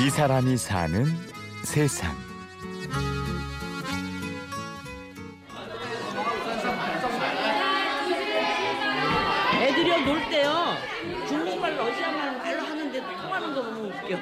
이 사람이 사는 세상. 애들이요 놀 때요 중국말 러시아말 말로 하는데 통하는 거 보면 웃겨.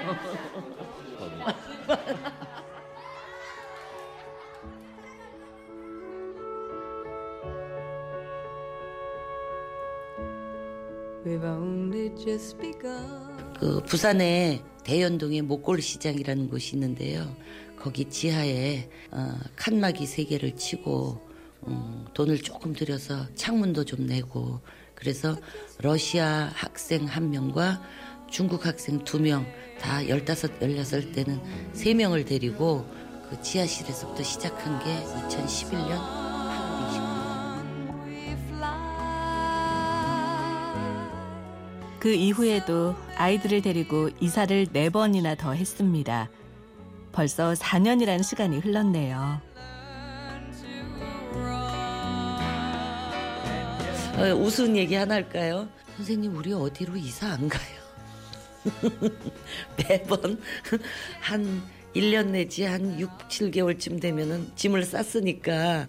그 부산에 대연동에 목골 시장이라는 곳이 있는데요. 거기 지하에 어, 칸막이 세 개를 치고 음, 돈을 조금 들여서 창문도 좀 내고 그래서 러시아 학생 한 명과 중국 학생 두 명 다 열다섯 열여덟 때는 세 명을 데리고 그 지하실에서부터 시작한 게 2011년 그 이후에도 아이들을 데리고 이사를 네 번이나 더 했습니다. 벌써 4년이라는 시간이 흘렀네요. 어, 우스운 얘기 하나 할까요? 선생님 우리 어디로 이사 안 가요? 매번 한 1년 내지 한 6, 7개월쯤 되면은 짐을 쌌으니까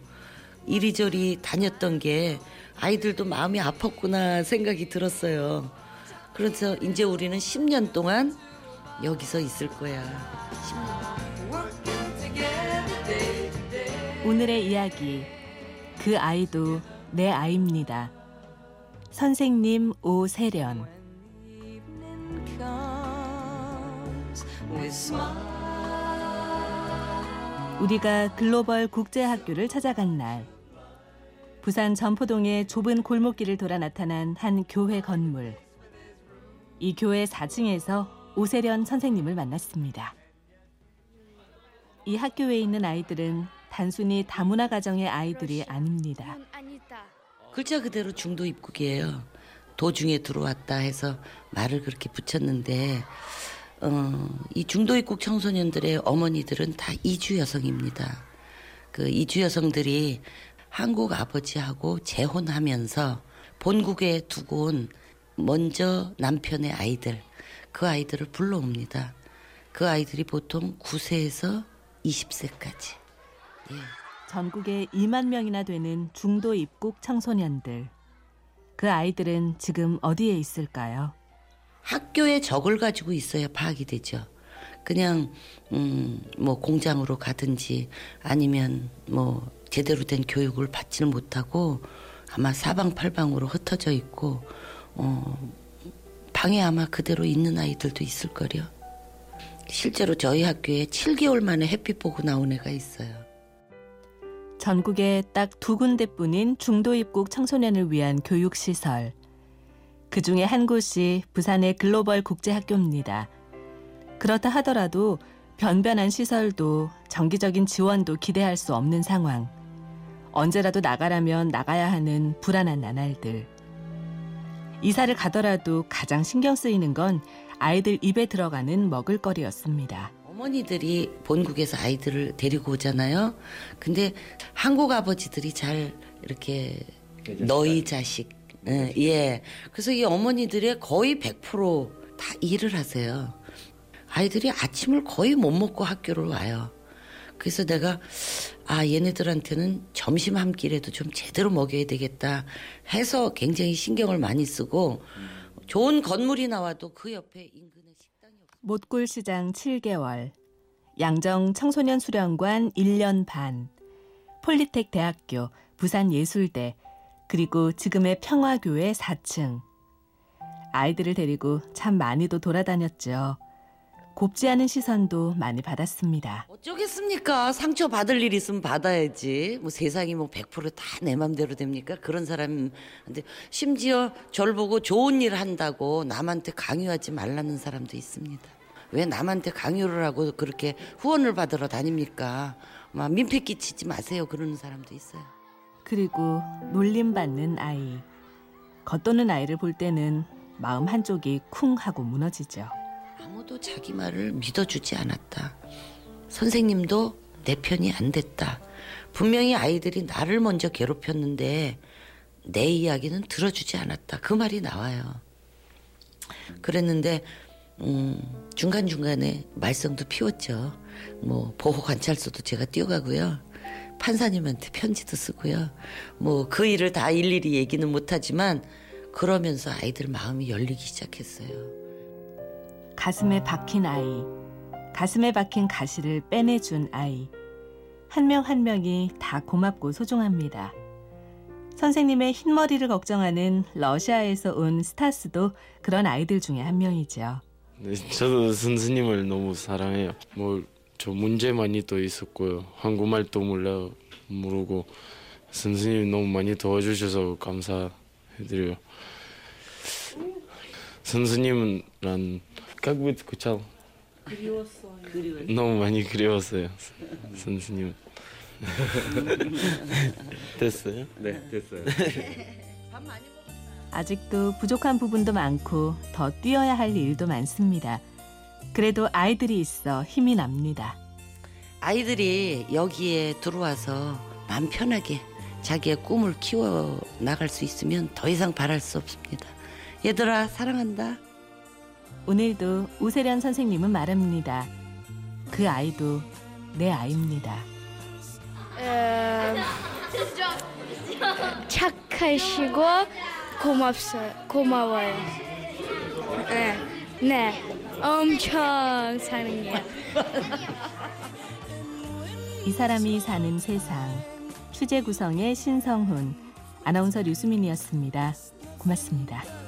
이리저리 다녔던 게 아이들도 마음이 아팠구나 생각이 들었어요. 그래서 이제 우리는 10년 동안 여기서 있을 거야. 10년. Working together day to day. 오늘의 이야기. 그 아이도 내 아이입니다. 선생님 오세련. 우리가 글로벌 국제학교를 찾아간 날. 부산 전포동의 좁은 골목길을 돌아 나타난 한 교회 건물. 이 교회 4층에서 오세련 선생님을 만났습니다. 이 학교에 있는 아이들은 단순히 다문화 가정의 아이들이 아닙니다. 글자 그대로 중도 입국이에요. 도중에 들어왔다 해서 말을 그렇게 붙였는데 어, 이 중도 입국 청소년들의 어머니들은 다 이주 여성입니다. 그 이주 여성들이 한국 아버지하고 재혼하면서 본국에 두고 온 먼저 남편의 아이들 그 아이들을 불러옵니다. 그 아이들이 보통 9세에서 20세까지. 예. 전국에 2만 명이나 되는 중도 입국 청소년들. 그 아이들은 지금 어디에 있을까요? 학교에 적을 가지고 있어야 파악이 되죠. 그냥 음 뭐 공장으로 가든지 아니면 뭐 제대로 된 교육을 받지는 못하고 아마 사방팔방으로 흩어져 있고 어 방에 아마 그대로 있는 아이들도 있을 거요. 실제로 저희 학교에 7개월 만에 햇빛 보고 나온 애가 있어요. 전국에 딱 두 군데뿐인 중도 입국 청소년을 위한 교육 시설. 그 중에 한 곳이 부산의 글로벌 국제학교입니다. 그렇다 하더라도 변변한 시설도 정기적인 지원도 기대할 수 없는 상황. 언제라도 나가라면 나가야 하는 불안한 나날들. 이사를 가더라도 가장 신경 쓰이는 건 아이들 입에 들어가는 먹을거리였습니다. 어머니들이 본국에서 아이들을 데리고 오잖아요. 근데 한국 아버지들이 잘 이렇게 너희 자식, 예, 예. 그래서 이 어머니들의 거의 100%다 일을 하세요. 아이들이 아침을 거의 못 먹고 학교를 와요. 그래서 내가 아 얘네들한테는 점심 한 끼라도 좀 제대로 먹여야 되겠다 해서 굉장히 신경을 많이 쓰고 좋은 건물이 나와도 그 옆에 인근에 식당이 없어요. 못굴시장 7개월, 양정 청소년 수련관 1년 반, 폴리텍 대학교, 부산 예술대, 그리고 지금의 평화교회 4층. 아이들을 데리고 참 많이도 돌아다녔죠. 곱지 않은 시선도 많이 받았습니다. 어쩌겠습니까? 상처 받을 일 있으면 받아야지. 뭐 세상이 뭐 100%다 내 맘대로 됩니까? 그런 사람한테 심지어 절 보고 좋은 일 한다고 남한테 강요하지 말라는 사람도 있습니다. 왜 남한테 강요를 하고 그렇게 후원을 받으러 다닙니까? 막 민폐 끼치지 마세요. 그러는 사람도 있어요. 그리고 놀림받는 아이. 겉도는 아이를 볼 때는 마음 한쪽이 쿵 하고 무너지죠. 아무도 자기 말을 믿어주지 않았다. 선생님도 내 편이 안 됐다. 분명히 아이들이 나를 먼저 괴롭혔는데 내 이야기는 들어주지 않았다. 그 말이 나와요. 그랬는데 음, 중간중간에 말썽도 피웠죠. 뭐 보호 관찰소도 제가 뛰어가고요. 판사님한테 편지도 쓰고요. 뭐 그 일을 다 일일이 얘기는 못하지만 그러면서 아이들 마음이 열리기 시작했어요. 가슴에 박힌 아이, 가슴에 박힌 가시를 빼내준 아이. 한명한 명이 다 고맙고 소중합니다. 선생님의 흰머리를 걱정하는 러시아에서 온 스타스도 그런 아이들 중에 한 명이죠. 네, 저도 선생님을 너무 사랑해요. 뭐 저 문제 많이 또 있었고요. 한국말도 몰라 모르고 선생님 너무 많이 도와주셔서 감사해드려요. 선생님은 как бы скучал. 너무 많이 그리웠어요. 선생님. 됐어요? 네, 됐어요. 아직도 부족한 부분도 많고 더 뛰어야 할 일도 많습니다. 그래도 아이들이 있어 힘이 납니다. 아이들이 여기에 들어와서 마음 편하게 자기의 꿈을 키워 나갈 수 있으면 더 이상 바랄 수 없습니다. 얘들아 사랑한다. 오늘도 우세련 선생님은 말합니다. 그 아이도 내 아이입니다. 음, 착하시고 고맙어요. 고마워요. 네, 네, 엄청 사랑해요. 이 사람이 사는 세상. 취재 구성의 신성훈, 아나운서 류수민이었습니다. 고맙습니다.